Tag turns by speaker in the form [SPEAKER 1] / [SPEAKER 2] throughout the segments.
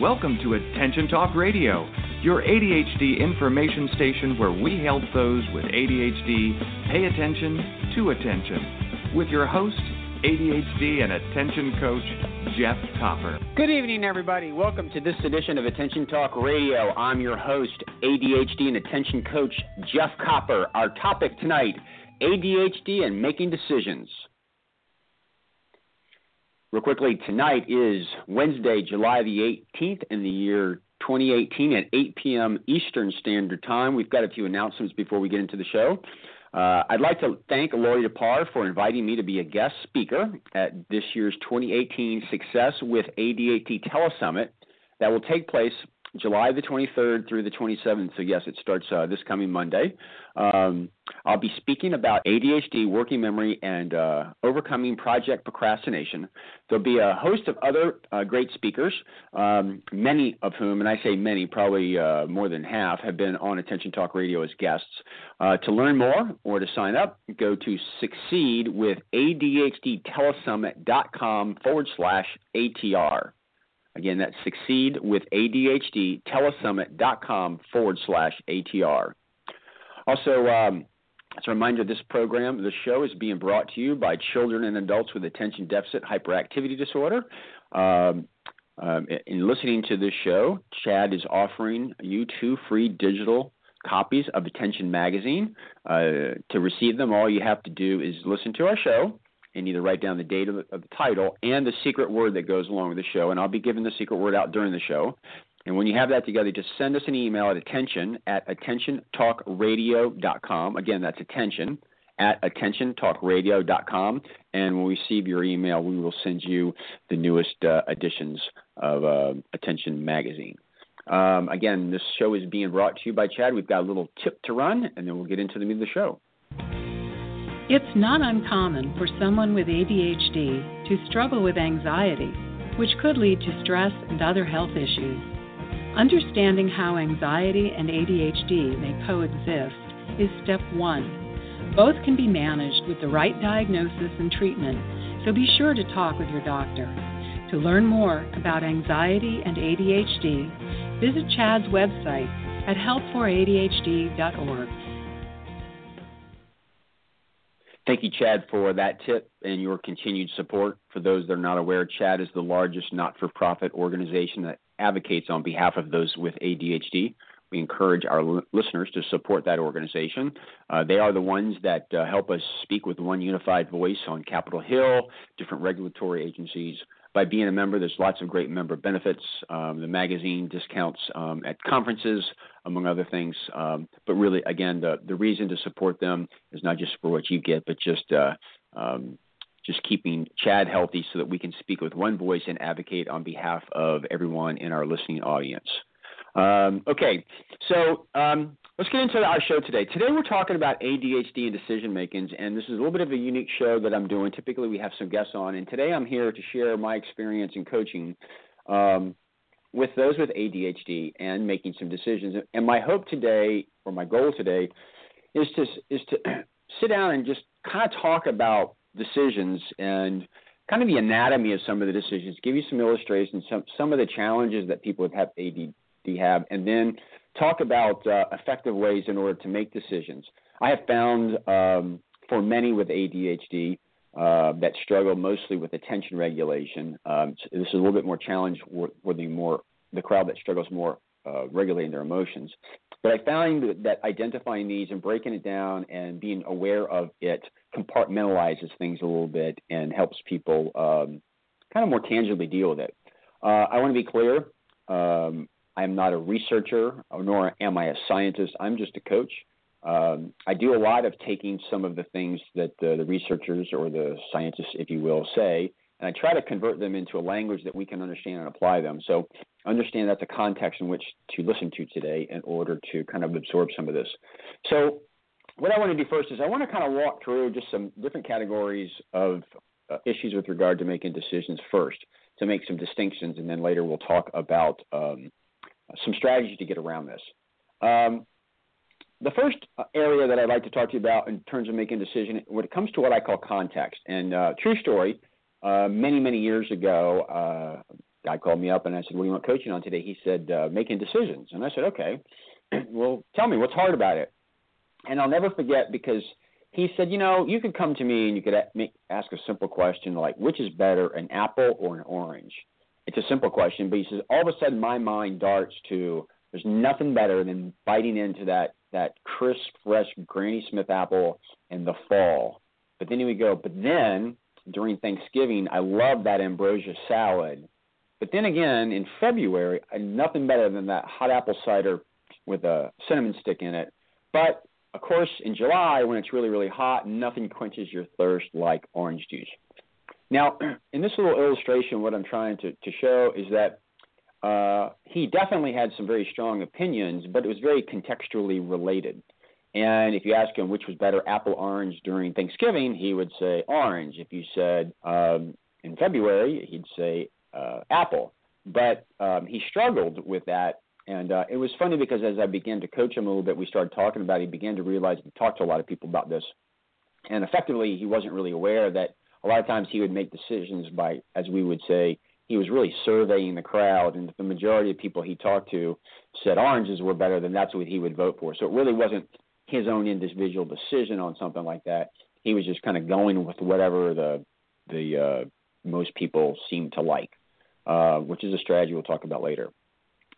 [SPEAKER 1] Welcome to Attention Talk Radio, your ADHD information station where we help those with ADHD pay attention to attention. With your host, ADHD and attention coach, Jeff Copper.
[SPEAKER 2] Good evening, everybody. Welcome to this edition of Attention Talk Radio. I'm your host, ADHD and attention coach, Jeff Copper. Our topic tonight ADHD and making decisions. Real quickly, tonight is Wednesday, July the 18th in the year 2018 at 8 p.m. Eastern Standard Time. We've got a few announcements before we get into the show. Uh, I'd like to thank Laurie Dupar for inviting me to be a guest speaker at this year's 2018 Success with ADHD Telesummit that will take place July the 23rd through the 27th. So, yes, it starts uh, this coming Monday. Um, I'll be speaking about ADHD, working memory, and uh, overcoming project procrastination. There'll be a host of other uh, great speakers, um, many of whom, and I say many, probably uh, more than half, have been on Attention Talk Radio as guests. Uh, to learn more or to sign up, go to succeedwithadhdtelesummit.com forward slash ATR. Again, that's succeed with ADHD telesummit.com forward slash ATR. Also, um, as a reminder, this program, the show is being brought to you by children and adults with attention deficit hyperactivity disorder. Um, um, in listening to this show, CHADD is offering you two free digital copies of Attention Magazine. Uh, to receive them, all you have to do is listen to our show and either write down the date of the, of the, title and the secret word that goes along with the show. And I'll be giving the secret word out during the show. And when you have that together, just send us an email at attention at attentiontalkradio.com. Again, that's attention at attentiontalkradio.com. And when we receive your email, we will send you the newest uh, editions of uh, Attention Magazine. Um, again, this show is being brought to you by CHADD. We've got a little tip to run, and then we'll get into the meat of the show.
[SPEAKER 3] It's not uncommon for someone with ADHD to struggle with anxiety, which could lead to stress and other health issues. Understanding how anxiety and ADHD may coexist is step one. Both can be managed with the right diagnosis and treatment, so be sure to talk with your doctor. To learn more about anxiety and ADHD, visit CHADD's website at helpforadhd.org.
[SPEAKER 2] Thank you, CHADD, for that tip and your continued support. For those that are not aware, CHADD is the largest not for profit organization that advocates on behalf of those with ADHD. We encourage our l- listeners to support that organization. Uh, they are the ones that uh, help us speak with one unified voice on Capitol Hill, different regulatory agencies, by being a member, there's lots of great member benefits. Um, the magazine discounts um, at conferences, among other things. Um, but really, again, the the reason to support them is not just for what you get, but just uh, um, just keeping CHADD healthy so that we can speak with one voice and advocate on behalf of everyone in our listening audience. Um, okay, so um, let's get into our show today. Today we're talking about ADHD and decision making, and this is a little bit of a unique show that I'm doing. Typically we have some guests on, and today I'm here to share my experience in coaching um, with those with ADHD and making some decisions. And my hope today, or my goal today, is to is to sit down and just kind of talk about decisions and kind of the anatomy of some of the decisions, give you some illustrations, some some of the challenges that people have ADHD have, and then talk about uh, effective ways in order to make decisions. I have found um, for many with ADHD uh, that struggle mostly with attention regulation, um, this is a little bit more challenged for the more the crowd that struggles more uh, regulating their emotions. But I found that identifying these and breaking it down and being aware of it compartmentalizes things a little bit and helps people um, kind of more tangibly deal with it. Uh, I want to be clear. Um, I am not a researcher, nor am I a scientist. I'm just a coach. Um, I do a lot of taking some of the things that the researchers or the scientists, if you will, say, and I try to convert them into a language that we can understand and apply them. So understand that's a context in which to listen to today in order to kind of absorb some of this. So what I want to do first is I want to kind of walk through just some different categories of uh, issues with regard to making decisions first to make some distinctions, and then later we'll talk about um, some strategies to get around this. Um, the first area that I'd like to talk to you about in terms of making a decision, when it comes to what I call context, and uh, true story, uh, many many years ago, uh, guy called me up and I said, "What do you want coaching on today?" He said, uh, "Making decisions." And I said, "Okay, well, tell me what's hard about it." And I'll never forget because he said, "You know, you could come to me and you could ask a simple question like, which is better, an apple or an orange?" It's a simple question, but he says, all of a sudden my mind darts to there's nothing better than biting into that that crisp, fresh Granny Smith apple in the fall. But then he would go, but then during Thanksgiving, I love that ambrosia salad. But then again, in February, nothing better than that hot apple cider with a cinnamon stick in it. But of course, in July, when it's really, really hot, nothing quenches your thirst like orange juice. Now, in this little illustration, what I'm trying to, to show is that uh, he definitely had some very strong opinions, but it was very contextually related. And if you ask him which was better, apple or orange during Thanksgiving, he would say orange. If you said um, in February, he'd say uh, apple. But um, he struggled with that. And uh, it was funny because as I began to coach him a little bit, we started talking about it. He began to realize he talked to a lot of people about this. And effectively, he wasn't really aware that a lot of times he would make decisions by, as we would say, he was really surveying the crowd, and the majority of people he talked to said oranges were better, then that's what he would vote for. So it really wasn't his own individual decision on something like that. He was just kind of going with whatever the the uh, most people seemed to like, uh, which is a strategy we'll talk about later.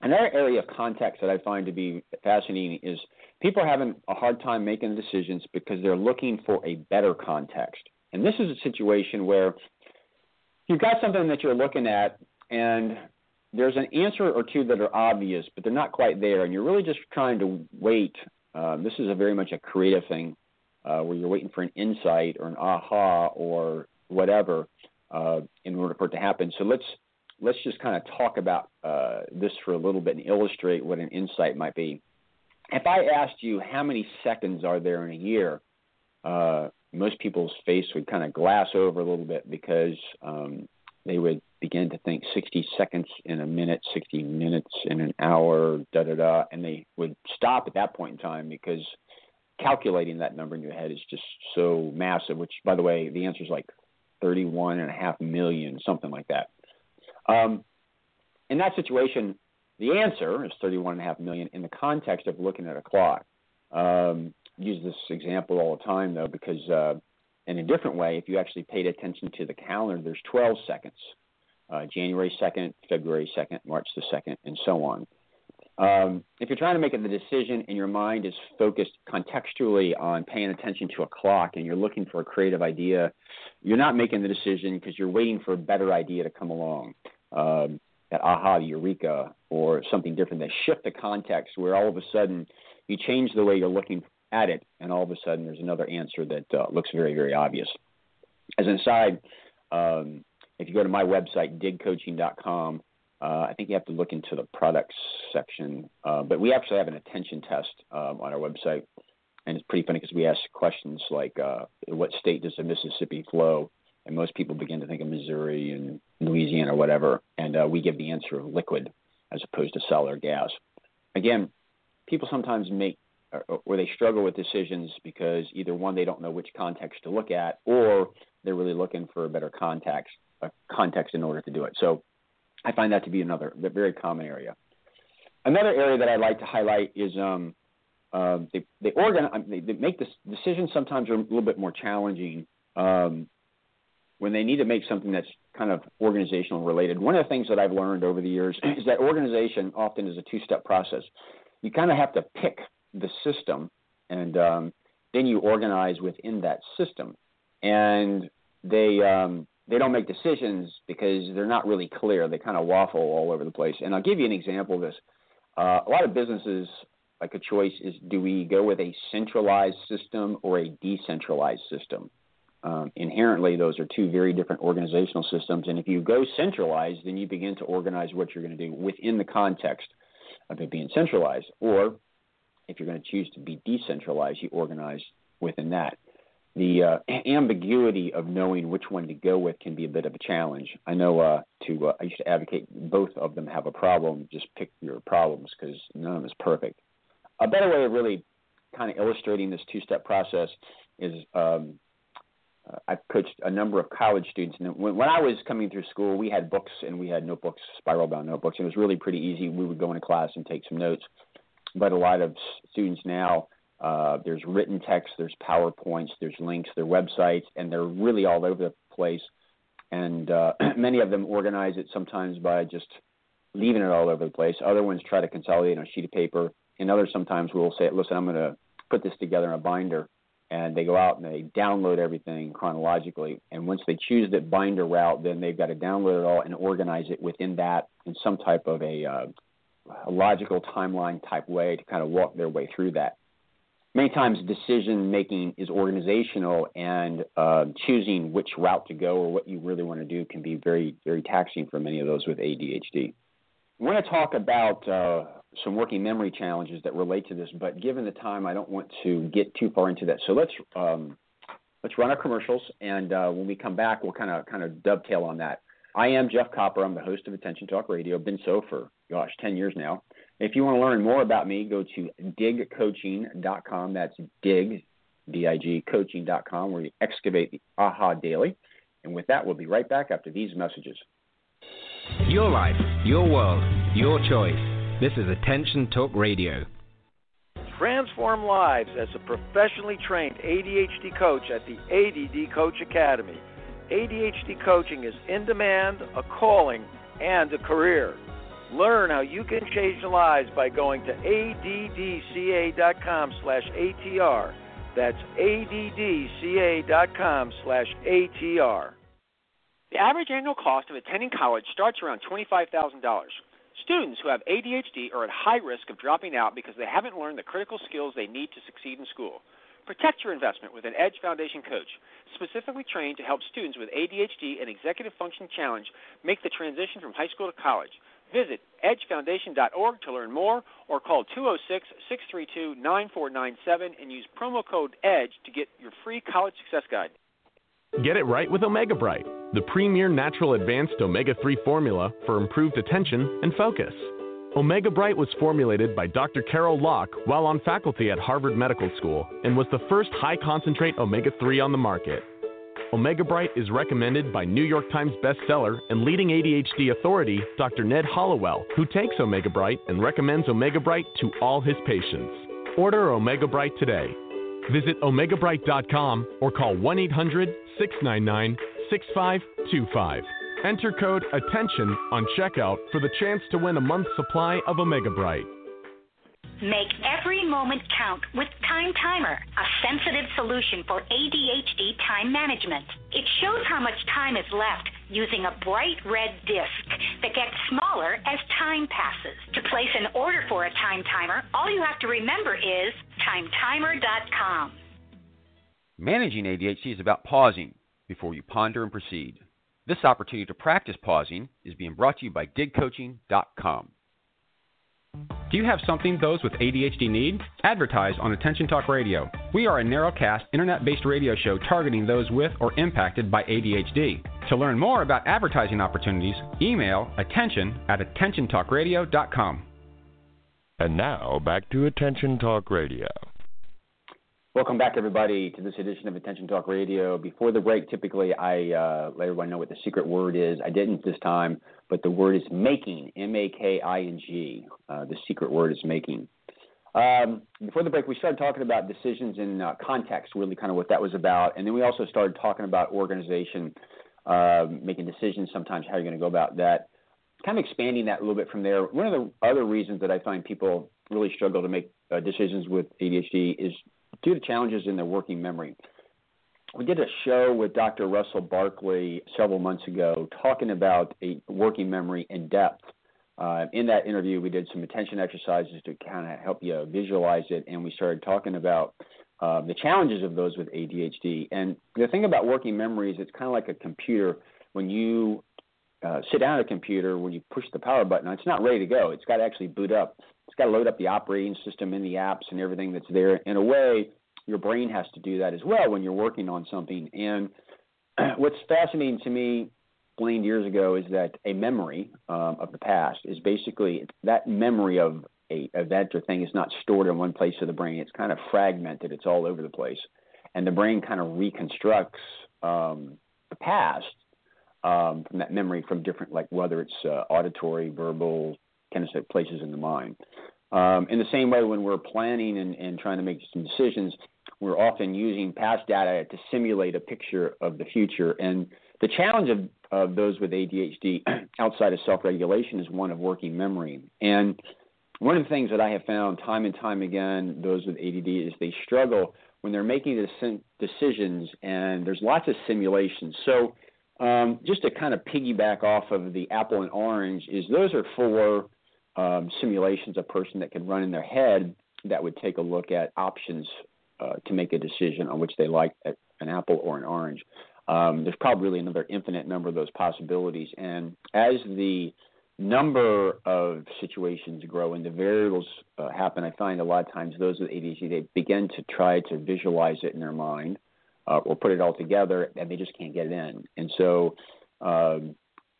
[SPEAKER 2] Another area of context that I find to be fascinating is people are having a hard time making decisions because they're looking for a better context. And this is a situation where you've got something that you're looking at, and there's an answer or two that are obvious, but they're not quite there, and you're really just trying to wait. Uh, this is a very much a creative thing uh, where you're waiting for an insight or an aha or whatever uh, in order for it to happen. So let's let's just kind of talk about uh, this for a little bit and illustrate what an insight might be. If I asked you how many seconds are there in a year, uh, most people's face would kind of glass over a little bit because um, they would begin to think 60 seconds in a minute, 60 minutes in an hour, da da da, and they would stop at that point in time because calculating that number in your head is just so massive. Which, by the way, the answer is like 31 and a half million, something like that. Um, in that situation, the answer is 31 and a half million in the context of looking at a clock. Um, use this example all the time though because uh, in a different way, if you actually paid attention to the calendar, there's 12 seconds: uh, January 2nd, February 2nd, March the 2nd, and so on. Um, if you're trying to make a decision and your mind is focused contextually on paying attention to a clock and you're looking for a creative idea, you're not making the decision because you're waiting for a better idea to come along. Um, that aha, eureka, or something different that shift the context where all of a sudden you change the way you're looking at it, and all of a sudden there's another answer that uh, looks very, very obvious. As an aside, um, if you go to my website, digcoaching.com, uh, I think you have to look into the products section, uh, but we actually have an attention test um, on our website, and it's pretty funny because we ask questions like, uh, "What state does the Mississippi flow?" And most people begin to think of Missouri and Louisiana or whatever, and uh, we give the answer of liquid as opposed to solid or gas. Again, people sometimes make or they struggle with decisions because either one they don't know which context to look at or they're really looking for a better context a context in order to do it so i find that to be another very common area another area that i'd like to highlight is um, uh, they they, organ, they, they make this decisions sometimes are a little bit more challenging um, when they need to make something that's kind of organizational related. One of the things that I've learned over the years is that organization often is a two step process. You kind of have to pick the system, and um, then you organize within that system. And they um, they don't make decisions because they're not really clear. They kind of waffle all over the place. And I'll give you an example of this. Uh, a lot of businesses like a choice is do we go with a centralized system or a decentralized system? Um, inherently, those are two very different organizational systems. And if you go centralized, then you begin to organize what you're going to do within the context of it being centralized. Or if you're going to choose to be decentralized, you organize within that. The uh, ambiguity of knowing which one to go with can be a bit of a challenge. I know uh, to uh, I used to advocate both of them have a problem. Just pick your problems because none of them is perfect. A better way of really kind of illustrating this two-step process is um, uh, I've coached a number of college students, and when, when I was coming through school, we had books and we had notebooks, spiral bound notebooks, it was really pretty easy. We would go into class and take some notes. But a lot of students now, uh, there's written text, there's PowerPoints, there's links, their websites, and they're really all over the place. And uh, many of them organize it sometimes by just leaving it all over the place. Other ones try to consolidate on a sheet of paper, and others sometimes will say, "Listen, I'm going to put this together in a binder." and they go out and they download everything chronologically. And once they choose that binder route, then they've got to download it all and organize it within that in some type of a, uh, a logical timeline type way to kind of walk their way through that. Many times, decision making is organizational, and uh, choosing which route to go or what you really want to do can be very, very taxing for many of those with ADHD. I want to talk about uh, some working memory challenges that relate to this, but given the time, I don't want to get too far into that. So let's um, let's run our commercials, and uh, when we come back, we'll kind of kind of dovetail on that. I am Jeff Copper. I'm the host of Attention Talk Radio. Been so for gosh, 10 years now. If you want to learn more about me, go to digcoaching.com. That's dig, D-I-G, coaching.com, where you excavate the aha daily. And with that, we'll be right back after these messages.
[SPEAKER 4] Your life, your world, your choice. This is Attention Talk Radio.
[SPEAKER 5] Transform lives as a professionally trained ADHD coach at the ADD Coach Academy. ADHD coaching is in demand, a calling, and a career. Learn how you can change lives by going to addca.com slash ATR. That's addca.com slash ATR.
[SPEAKER 6] The average annual cost of attending college starts around $25,000. Students who have ADHD are at high risk of dropping out because they haven't learned the critical skills they need to succeed in school. Protect your investment with an Edge Foundation coach, specifically trained to help students with ADHD and executive function challenge make the transition from high school to college. Visit edgefoundation.org to learn more or call 206 632 9497 and use promo code EDGE to get your free college success guide.
[SPEAKER 7] Get it right with OmegaBrite the premier natural advanced omega 3 formula for improved attention and focus. OmegaBrite was formulated by Dr. Carol Locke while on faculty at Harvard Medical School and was the first high concentrate omega 3 on the market. OmegaBrite is recommended by New York Times bestseller and leading ADHD authority, Dr. Ned Hallowell, who takes OmegaBrite and recommends OmegaBrite to all his patients. Order OmegaBrite today. Visit omegabrite.com or call 1 800 699 6525. Enter code ATTENTION on checkout for the chance to win a month's supply of Omega Bright.
[SPEAKER 8] Make every moment count with Time Timer, a sensitive solution for ADHD time management. It shows how much time is left using a bright red disc that gets smaller as time passes. To place an order for a time timer, all you have to remember is timetimer.com.
[SPEAKER 9] Managing ADHD is about pausing before you ponder and proceed. This opportunity to practice pausing is being brought to you by digcoaching.com.
[SPEAKER 10] Do you have something those with ADHD need? Advertise on Attention Talk Radio. We are a narrowcast, internet based radio show targeting those with or impacted by ADHD. To learn more about advertising opportunities, email attention at attentiontalkradio.com.
[SPEAKER 11] And now back to Attention Talk Radio.
[SPEAKER 2] Welcome back, everybody, to this edition of Attention Talk Radio. Before the break, typically I uh, let everyone know what the secret word is. I didn't this time, but the word is making, M A K I N G. Uh, the secret word is making. Um, before the break, we started talking about decisions in uh, context, really kind of what that was about. And then we also started talking about organization, uh, making decisions sometimes, how you're going to go about that. Kind of expanding that a little bit from there. One of the other reasons that I find people really struggle to make uh, decisions with ADHD is due to challenges in their working memory. We did a show with Dr. Russell Barkley several months ago talking about a working memory in depth. Uh, in that interview, we did some attention exercises to kind of help you visualize it, and we started talking about uh, the challenges of those with ADHD. And the thing about working memory is it's kind of like a computer. When you uh, sit down at a computer, when you push the power button, it's not ready to go. It's got to actually boot up it's got to load up the operating system and the apps and everything that's there. In a way, your brain has to do that as well when you're working on something. And what's fascinating to me, gleaned years ago, is that a memory um, of the past is basically that memory of a event or thing is not stored in one place of the brain. It's kind of fragmented. It's all over the place, and the brain kind of reconstructs um, the past um, from that memory from different, like whether it's uh, auditory, verbal, kind kinesthetic places in the mind. Um, in the same way, when we're planning and, and trying to make some decisions, we're often using past data to simulate a picture of the future. And the challenge of, of those with ADHD outside of self regulation is one of working memory. And one of the things that I have found time and time again, those with ADD, is they struggle when they're making decisions and there's lots of simulations. So, um, just to kind of piggyback off of the apple and orange, is those are four um, simulations a person that can run in their head that would take a look at options uh, to make a decision on which they like an apple or an orange. Um, there's probably really another infinite number of those possibilities, and as the number of situations grow and the variables uh, happen, I find a lot of times those with ADHD they begin to try to visualize it in their mind uh, or put it all together, and they just can't get it in. And so um,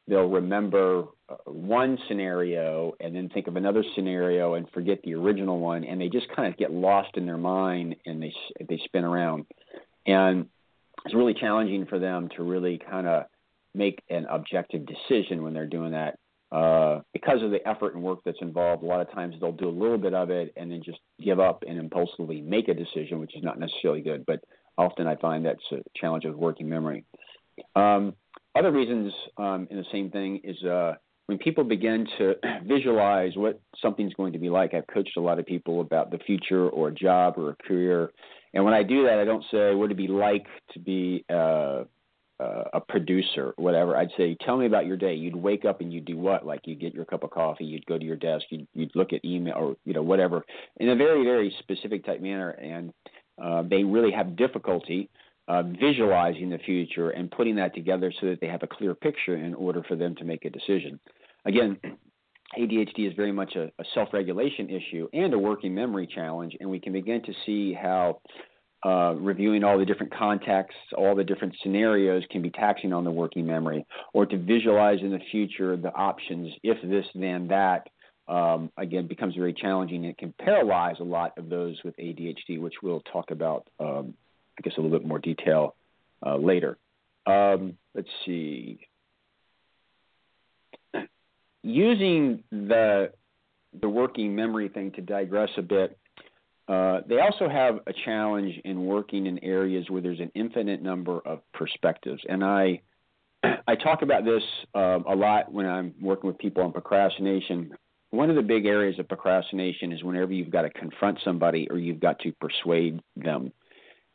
[SPEAKER 2] they'll remember uh, one scenario and then think of another scenario and forget the original one, and they just kind of get lost in their mind and they they spin around, and it's really challenging for them to really kind of make an objective decision when they're doing that. Uh, because of the effort and work that's involved, a lot of times they'll do a little bit of it and then just give up and impulsively make a decision, which is not necessarily good. But often I find that's a challenge of working memory. Um, other reasons um, in the same thing is uh, when people begin to visualize what something's going to be like. I've coached a lot of people about the future or a job or a career, and when I do that, I don't say what it'd be like to be uh, uh, a producer, or whatever. I'd say, tell me about your day. You'd wake up and you'd do what? Like you'd get your cup of coffee, you'd go to your desk, you'd, you'd look at email or you know whatever in a very very specific type manner, and uh, they really have difficulty uh, visualizing the future and putting that together so that they have a clear picture in order for them to make a decision. Again, ADHD is very much a, a self regulation issue and a working memory challenge, and we can begin to see how uh, reviewing all the different contexts, all the different scenarios can be taxing on the working memory, or to visualize in the future the options if this, then that. Um, again, becomes very challenging. It can paralyze a lot of those with ADHD, which we'll talk about um, I guess, a little bit more detail uh, later. Um, let's see. Using the the working memory thing to digress a bit, uh, they also have a challenge in working in areas where there's an infinite number of perspectives, and I I talk about this uh, a lot when I'm working with people on procrastination. One of the big areas of procrastination is whenever you've got to confront somebody or you've got to persuade them.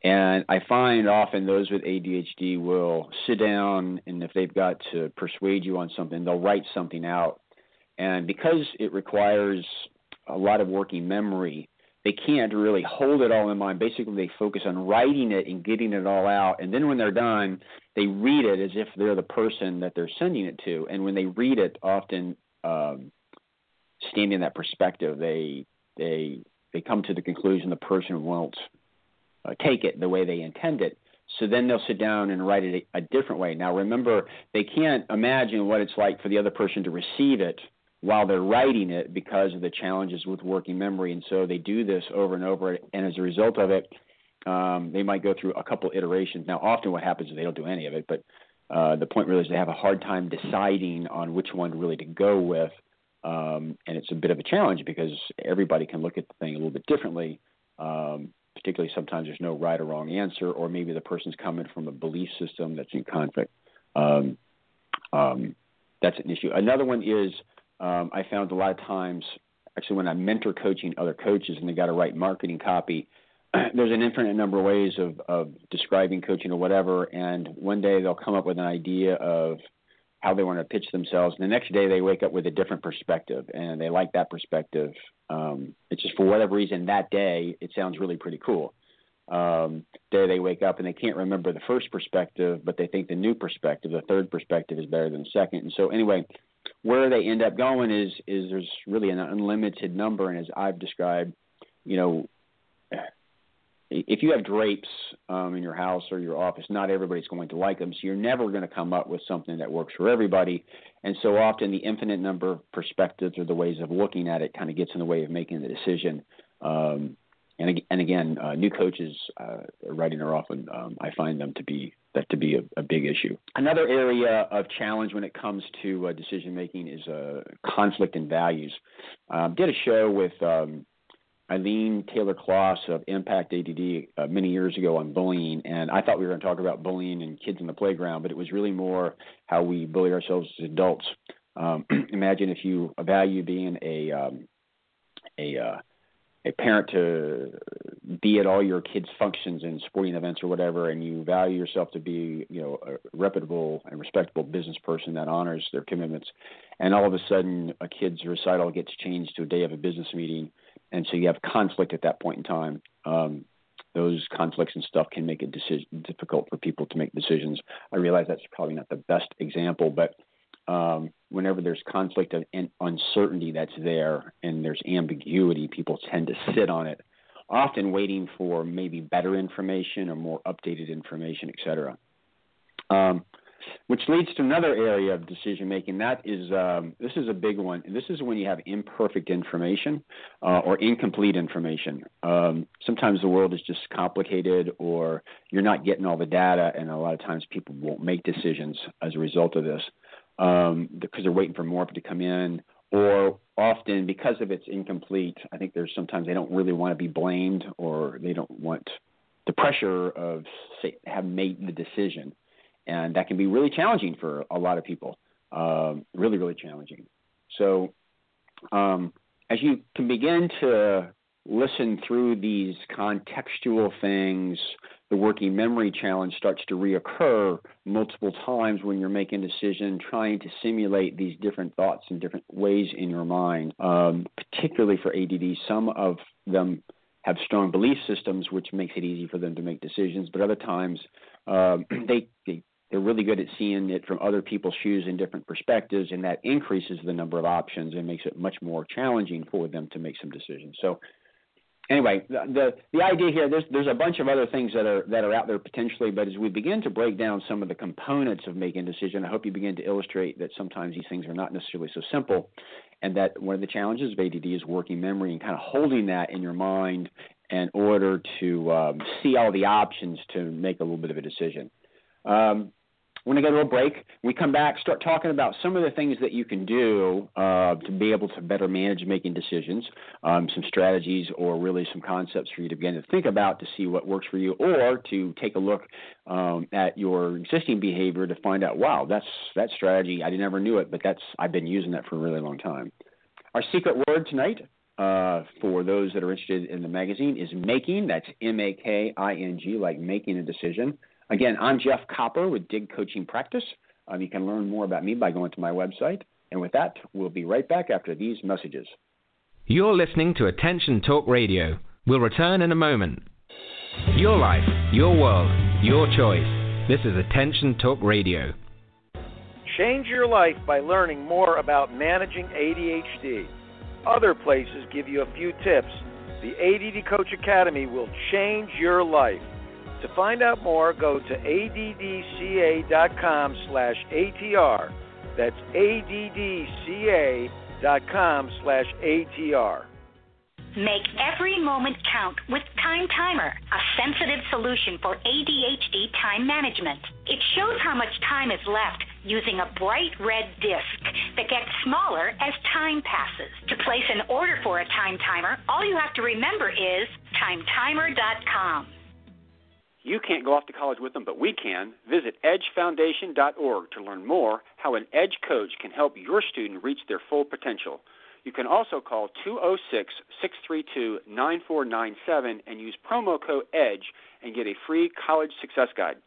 [SPEAKER 2] And I find often those with ADHD will sit down and if they've got to persuade you on something, they'll write something out. And because it requires a lot of working memory, they can't really hold it all in mind. Basically, they focus on writing it and getting it all out. And then when they're done, they read it as if they're the person that they're sending it to. And when they read it, often um, standing in that perspective, they they they come to the conclusion the person won't uh, take it the way they intend it. So then they'll sit down and write it a, a different way. Now remember, they can't imagine what it's like for the other person to receive it while they're writing it because of the challenges with working memory. And so they do this over and over. And as a result of it, um, they might go through a couple iterations. Now, often what happens is they don't do any of it, but uh, the point really is they have a hard time deciding on which one really to go with. Um, and it's a bit of a challenge because everybody can look at the thing a little bit differently. Um, particularly sometimes there's no right or wrong answer, or maybe the person's coming from a belief system that's in conflict. Um, um, that's an issue. Another one is um, I found a lot of times, actually, when I'm mentor coaching other coaches and they got to write marketing copy, there's an infinite number of ways of, of describing coaching or whatever. And one day they'll come up with an idea of how they want to pitch themselves. And the next day they wake up with a different perspective and they like that perspective. Um, it's just for whatever reason that day it sounds really pretty cool. Um, day they wake up and they can't remember the first perspective, but they think the new perspective, the third perspective, is better than the second. And so anyway, where they end up going is is there's really an unlimited number, and as I've described, you know, if you have drapes um, in your house or your office, not everybody's going to like them. So you're never going to come up with something that works for everybody. And so often the infinite number of perspectives or the ways of looking at it kind of gets in the way of making the decision. Um, and, and again, uh, new coaches uh, writing are often, um, I find them to be that to be a, a, big issue. Another area of challenge when it comes to uh, decision making is uh, conflict in values. Um, did a show with um, Elaine Taylor-Klaus of Impact ADD uh, many years ago on bullying, and I thought we were going to talk about bullying and kids in the playground, but it was really more how we bully ourselves as adults. Um, imagine if you value being a um, a uh, a parent to be at all your kids' functions and sporting events or whatever, and you value yourself to be, you know, a reputable and respectable business person that honors their commitments, and all of a sudden a kid's recital gets changed to a day of a business meeting, and so you have conflict at that point in time. Um, those conflicts and stuff can make it difficult for people to make decisions. I realize that's probably not the best example, but um, whenever there's conflict and uncertainty that's there and there's ambiguity, people tend to sit on it, often waiting for maybe better information or more updated information, et cetera. Um, which leads to another area of decision making. That is, um, this is a big one. This is when you have imperfect information uh, or incomplete information. Um, sometimes the world is just complicated, or you're not getting all the data, and a lot of times people won't make decisions as a result of this um, because they're waiting for more to come in, or often because of it's incomplete. I think there's sometimes they don't really want to be blamed, or they don't want the pressure of say, have made the decision, and that can be really challenging for a lot of people. Um, really, really challenging. So, um, as you can begin to listen through these contextual things, the working memory challenge starts to reoccur multiple times when you're making decision, trying to simulate these different thoughts in different ways in your mind. Um, particularly for ADD, some of them have strong belief systems, which makes it easy for them to make decisions. But other times, um, they, they they're really good at seeing it from other people's shoes and different perspectives, and that increases the number of options and makes it much more challenging for them to make some decisions. So anyway, the the idea here there's there's a bunch of other things that are that are out there potentially, but as we begin to break down some of the components of making a decision, I hope you begin to illustrate that sometimes these things are not necessarily so simple, and that one of the challenges of ADD is working memory and kind of holding that in your mind in order to um, see all the options to make a little bit of a decision. Um, we're going to go to a break. We come back, start talking about some of the things that you can do uh, to be able to better manage making decisions, um, some strategies, or really some concepts for you to begin to think about to see what works for you, or to take a look um, at your existing behavior to find out, wow, that's that strategy. I never knew it, but that's I've been using that for a really long time. Our secret word tonight uh, for those that are interested in the magazine is making. That's M A K I N G, like making a decision. Again, I'm Jeff Copper with Dig Coaching Practice. Um, you can learn more about me by going to my website. And with that, we'll be right back after these messages.
[SPEAKER 4] You're listening to Attention Talk Radio. We'll return in a moment. Your life, your world, your choice. This is Attention Talk Radio.
[SPEAKER 5] Change your life by learning more about managing ADHD. Other places give you a few tips. The ADD Coach Academy will change your life. To find out more, go to addca.com slash ATR. That's addca.com slash ATR.
[SPEAKER 8] Make every moment count with Time Timer, a sensitive solution for ADHD time management. It shows how much time is left using a bright red disc that gets smaller as time passes. To place an order for a time timer, all you have to remember is timetimer.com.
[SPEAKER 6] You can't go off to college with them, but we can. Visit edgefoundation.org to learn more how an Edge coach can help your student reach their full potential. You can also call 206 632 9497 and use promo code EDGE and get a free college success guide.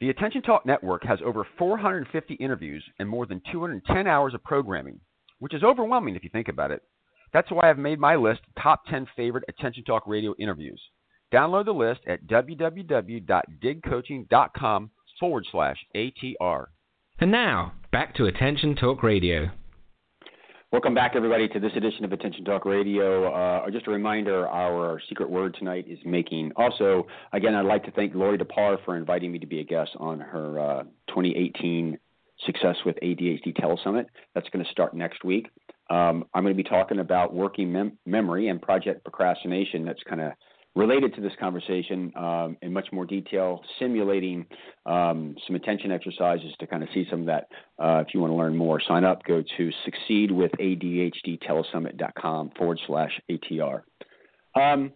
[SPEAKER 9] The Attention Talk Network has over 450 interviews and more than 210 hours of programming, which is overwhelming if you think about it. That's why I've made my list top 10 favorite Attention Talk radio interviews. Download the list at www.digcoaching.com forward slash ATR.
[SPEAKER 4] And now, back to Attention Talk Radio.
[SPEAKER 2] Welcome back, everybody, to this edition of Attention Talk Radio. Uh, just a reminder, our secret word tonight is making. Also, again, I'd like to thank Laurie Dupar for inviting me to be a guest on her uh, 2018 Success with ADHD Telesummit. That's going to start next week. Um, I'm going to be talking about working mem- memory and project procrastination. That's kind of related to this conversation um, in much more detail, simulating um, some attention exercises to kind of see some of that. Uh, if you want to learn more, sign up. Go to succeedwithadhdtelesummit.com forward slash ATR. Um,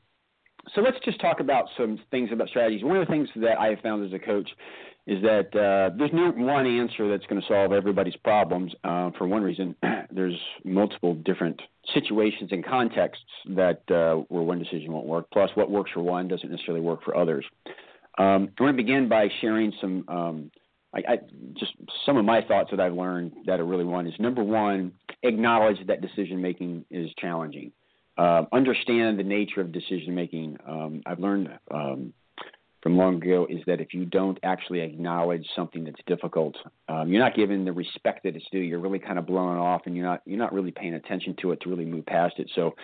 [SPEAKER 2] so let's just talk about some things about strategies. One of the things that I have found as a coach is that uh, there's no one answer that's going to solve everybody's problems. Uh, for one reason, there's multiple different situations and contexts that uh, where one decision won't work. Plus, what works for one doesn't necessarily work for others. Um, I want to begin by sharing some um, I, I, just some of my thoughts that I've learned that are really one is number one, acknowledge that decision making is challenging. Uh, understand the nature of decision making. Um, I've learned um, from long ago is that if you don't actually acknowledge something that's difficult, um, you're not given the respect that it's due. You're really kind of blowing off, and you're not you're not really paying attention to it to really move past it. So,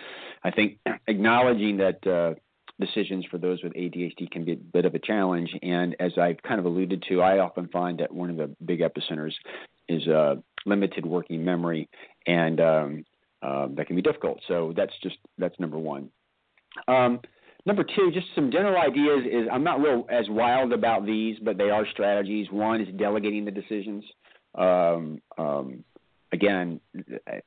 [SPEAKER 2] I think acknowledging that uh, decisions for those with ADHD can be a bit of a challenge. And as I've kind of alluded to, I often find that one of the big epicenters is uh, limited working memory, and um, uh, that can be difficult. So that's just that's number one. Um, Number two, just some general ideas is I'm not real as wild about these, but they are strategies. One is delegating the decisions. Um, um, again,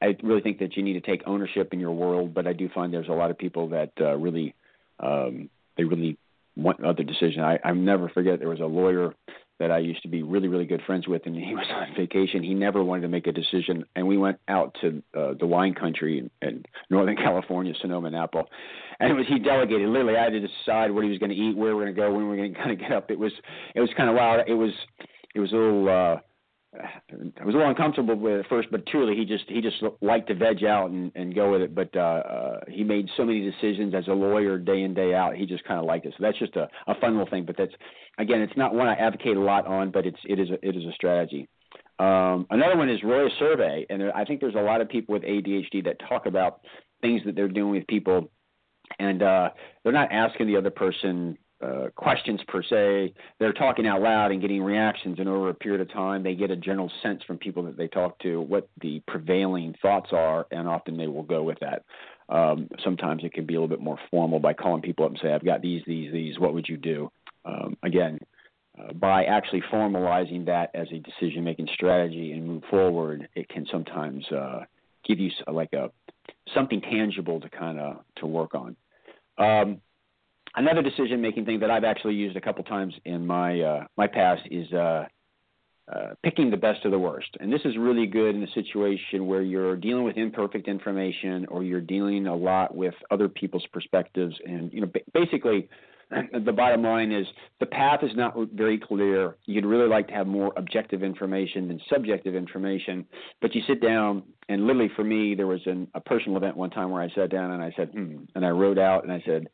[SPEAKER 2] I really think that you need to take ownership in your world, but I do find there's a lot of people that uh, really um, they really want other decisions. I, I never forget there was a lawyer that I used to be really, really good friends with, and he was on vacation. He never wanted to make a decision, and we went out to uh, the wine country in, in Northern California, Sonoma, and Napa, and it was he delegated. Literally, I had to decide what he was going to eat, where we are going to go, when we were going to kind of get up. It was, it was kind of wild. It was, it was a little. uh I was a little uncomfortable with it at first, but truly he just he just liked to veg out and, and go with it. But uh, uh, he made so many decisions as a lawyer day in day out. He just kind of liked it. So that's just a, a fun little thing. But that's again, it's not one I advocate a lot on, but it's it is a, it is a strategy. Um, another one is Roya survey, and there, I think there's a lot of people with ADHD that talk about things that they're doing with people, and uh, they're not asking the other person uh, questions per se. They're talking out loud and getting reactions, and over a period of time, they get a general sense from people that they talk to what the prevailing thoughts are, and often they will go with that. Um, sometimes it can be a little bit more formal by calling people up and say, "I've got these, these, these. What would you do?" Um, again, uh, by actually formalizing that as a decision-making strategy and move forward, it can sometimes uh, give you like a something tangible to kind of to work on. Um, another decision making thing that I've actually used a couple times in my uh, my past is uh, uh, picking the best of the worst. And this is really good in a situation where you're dealing with imperfect information or you're dealing a lot with other people's perspectives. And you know, basically, the bottom line is the path is not very clear. You'd really like to have more objective information than subjective information, but you sit down and literally for me, there was an, a personal event one time where I sat down and I said, hmm, and I wrote out and I said,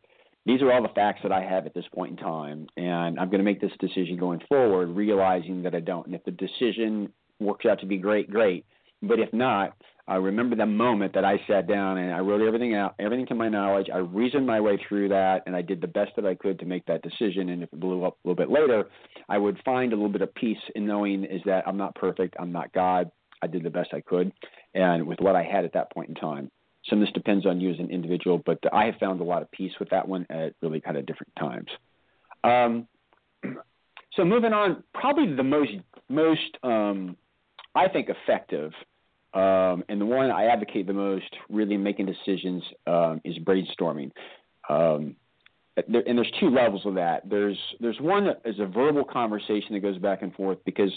[SPEAKER 2] these are all the facts that I have at this point in time, and I'm going to make this decision going forward, realizing that I don't. And if the decision works out to be great, great. But if not, I remember the moment that I sat down and I wrote everything out, everything to my knowledge. I reasoned my way through that, and I did the best that I could to make that decision. And if it blew up a little bit later, I would find a little bit of peace in knowing is that I'm not perfect, I'm not God. I did the best I could, and with what I had at that point in time. Some of this depends on you as an individual, but I have found a lot of peace with that one at really kind of different times. Um, so moving on, probably the most most um, I think effective um, and the one I advocate the most, really making decisions, um, is brainstorming. Um, there, and there's two levels of that. There's there's one that is a verbal conversation that goes back and forth because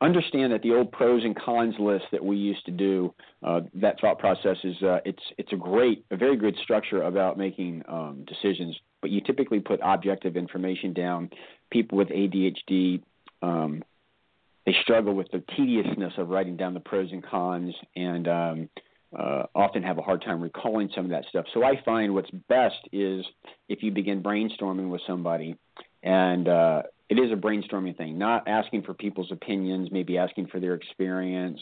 [SPEAKER 2] understand that the old pros and cons list that we used to do, uh, that thought process is uh, it's it's a great, a very good structure about making um, decisions. But you typically put objective information down. People with ADHD, um, they struggle with the tediousness of writing down the pros and cons, and um, uh, often have a hard time recalling some of that stuff. So I find what's best is if you begin brainstorming with somebody and uh, it is a brainstorming thing, not asking for people's opinions, maybe asking for their experience,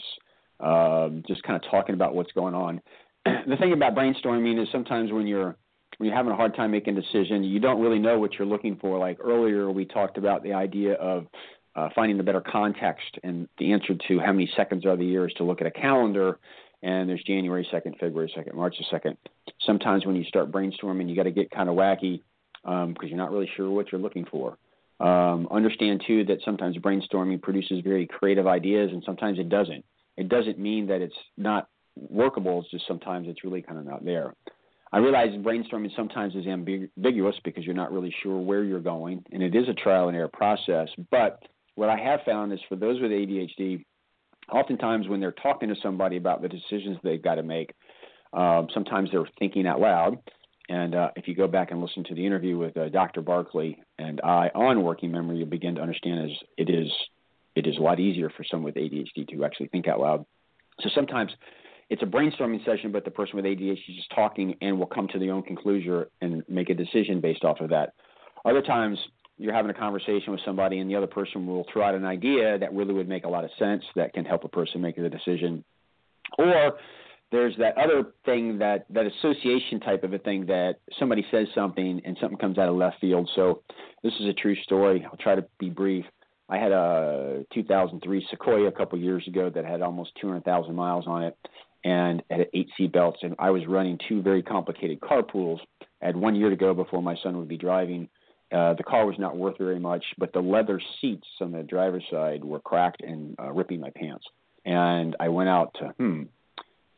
[SPEAKER 2] um, just kind of talking about what's going on. the thing about brainstorming is sometimes when you're when you're having a hard time making a decision, you don't really know what you're looking for. Like earlier, we talked about the idea of uh, finding the better context, and the answer to how many seconds are the year is to look at a calendar. And there's January 2nd, February 2nd, March the 2nd. Sometimes when you start brainstorming, you got to get kind of wacky because um, you're not really sure what you're looking for. Um, understand too that sometimes brainstorming produces very creative ideas, and sometimes it doesn't. It doesn't mean that it's not workable. It's just sometimes it's really kind of not there. I realize brainstorming sometimes is ambiguous because you're not really sure where you're going, and it is a trial and error process. But what I have found is for those with ADHD, oftentimes when they're talking to somebody about the decisions they've got to make, um, sometimes they're thinking out loud. And uh, if you go back and listen to the interview with uh, Dr. Barkley and I on working memory, you'll begin to understand is it is it is a lot easier for someone with ADHD to actually think out loud. So sometimes it's a brainstorming session, but the person with ADHD is just talking and will come to their own conclusion and make a decision based off of that. Other times you're having a conversation with somebody and the other person will throw out an idea that really would make a lot of sense that can help a person make the decision. Or there's that other thing that that association type of a thing that somebody says something and something comes out of left field. So this is a true story. I'll try to be brief. I had a 2003 Sequoia a couple years ago that had almost 200,000 miles on it and had eight seat belts. And I was running two very complicated carpools. I had one year to go before my son would be driving. Uh, the car was not worth very much, but the leather seats on the driver's side were cracked and uh, ripping my pants. And I went out to, hmm,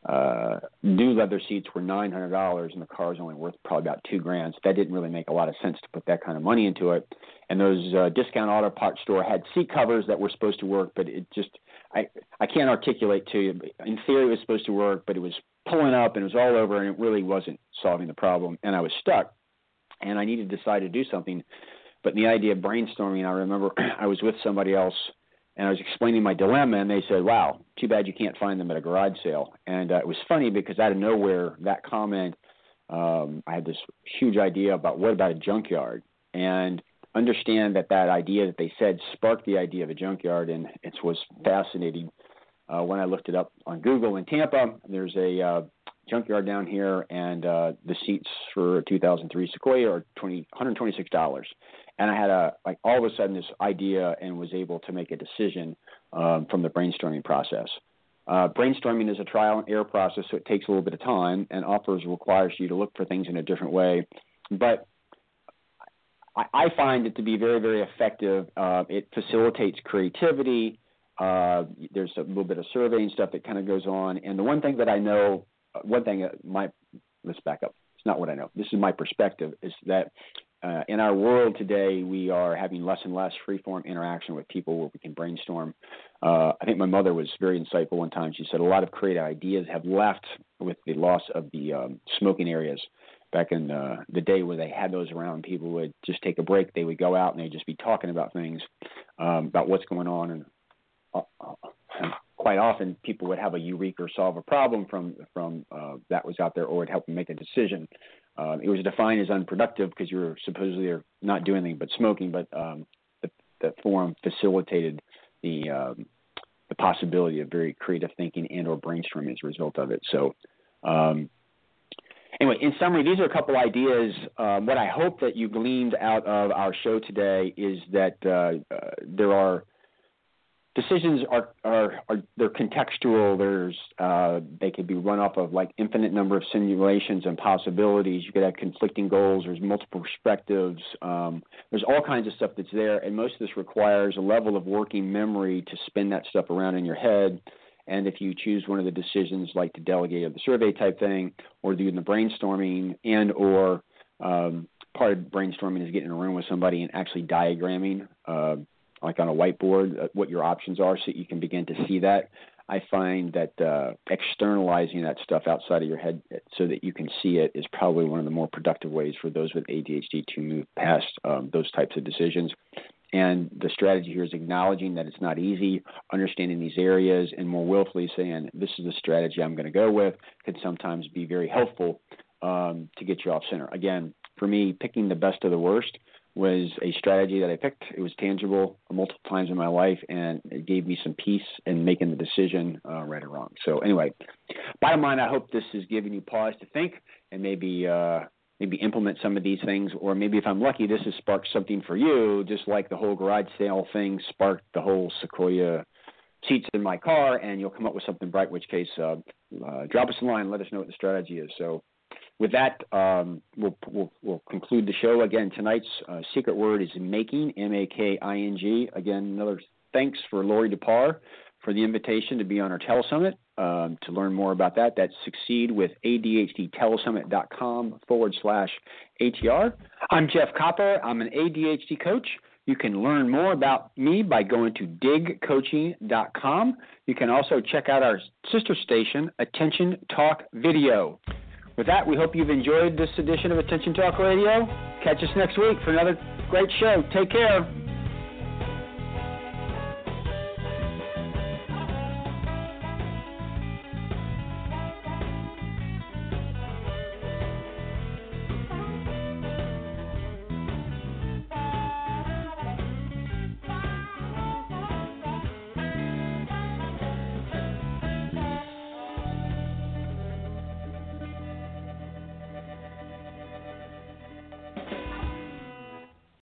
[SPEAKER 2] uh, new leather seats were nine hundred dollars, and the car was only worth probably about two grand. So that didn't really make a lot of sense to put that kind of money into it. And those uh, discount auto parts store had seat covers that were supposed to work, but it just I I can't articulate to you. In theory, it was supposed to work, but it was pulling up and it was all over, and it really wasn't solving the problem. And I was stuck, and I needed to decide to do something. But the idea of brainstorming, I remember I was with somebody else and I was explaining my dilemma, and they said, "Wow, too bad you can't find them at a garage sale." And uh, it was funny because out of nowhere, that comment, um, I had this huge idea about what about a junkyard, and understand that that idea that they said sparked the idea of a junkyard, and it was fascinating. Uh, when I looked it up on Google in Tampa, there's a uh, junkyard down here, and uh, the seats for a 2003 Sequoia are 20, $126 and I had a like all of a sudden this idea and was able to make a decision um, from the brainstorming process. Uh, brainstorming is a trial and error process, so it takes a little bit of time, and offers requires you to look for things in a different way. But I, I find it to be very, very effective. Uh, it facilitates creativity. Uh, there's a little bit of surveying stuff that kind of goes on, and the one thing that I know, uh, one thing my let's back up. It's not what I know. This is my perspective. Is that uh, in our world today, we are having less and less free-form interaction with people where we can brainstorm. Uh, I think my mother was very insightful one time. She said a lot of creative ideas have left with the loss of the um, smoking areas. Back in uh, the day where they had those around, people would just take a break. They would go out and they'd just be talking about things, um, about what's going on, and uh, uh quite often people would have a eureka or solve a problem from from that was out there, or would help them make a decision. Uh, it was defined as unproductive because you were supposedly not doing anything but smoking, but um, the, the forum facilitated the um, the possibility of very creative thinking and or brainstorming as a result of it. So. Um, anyway, in summary, these are a couple ideas. Um, what I hope that you gleaned out of our show today is that uh, uh, there are decisions are are, are they're contextual. There's uh, they could be run off of like infinite number of simulations and possibilities. You could have conflicting goals. There's multiple perspectives. Um, there's all kinds of stuff that's there, and most of this requires a level of working memory to spin that stuff around in your head. And if you choose one of the decisions like to delegate or the survey type thing, or doing the brainstorming and or um, part of brainstorming is getting in a room with somebody and actually diagramming. Uh, like on a whiteboard, uh, what your options are, so you can begin to see that. I find that uh, externalizing that stuff outside of your head uh, so that you can see it is probably one of the more productive ways for those with ADHD to move past um, those types of decisions. And the strategy here is acknowledging that it's not easy, understanding these areas, and more willfully saying, this is the strategy I'm going to go with, can sometimes be very helpful um, to get you off center. Again, for me, picking the best of the worst was a strategy that I picked. It was tangible multiple times in my life, and it gave me some peace in making the decision, uh, right or wrong. So anyway, bottom line, I hope this has given you pause to think and maybe uh, maybe implement some of these things, or maybe if I'm lucky, this has sparked something for you, just like the whole garage sale thing sparked the whole Sequoia seats in my car, and you'll come up with something bright. Which case, uh, uh, drop us a line, let us know what the strategy is. So with that, um, we'll, we'll, we'll, conclude the show. Again, tonight's uh, secret word is making, M A K I N G. Again, another thanks for Laurie Dupar for the invitation to be on our telesummit. Um, to learn more about that, that's succeedwithadhdtelesummit.com forward slash ATR. I'm Jeff Copper. I'm an ADHD coach. You can learn more about me by going to digcoaching.com. You can also check out our sister station, Attention Talk Video. With that, we hope you've enjoyed this edition of Attention Talk Radio. Catch us next week for another great show. Take care.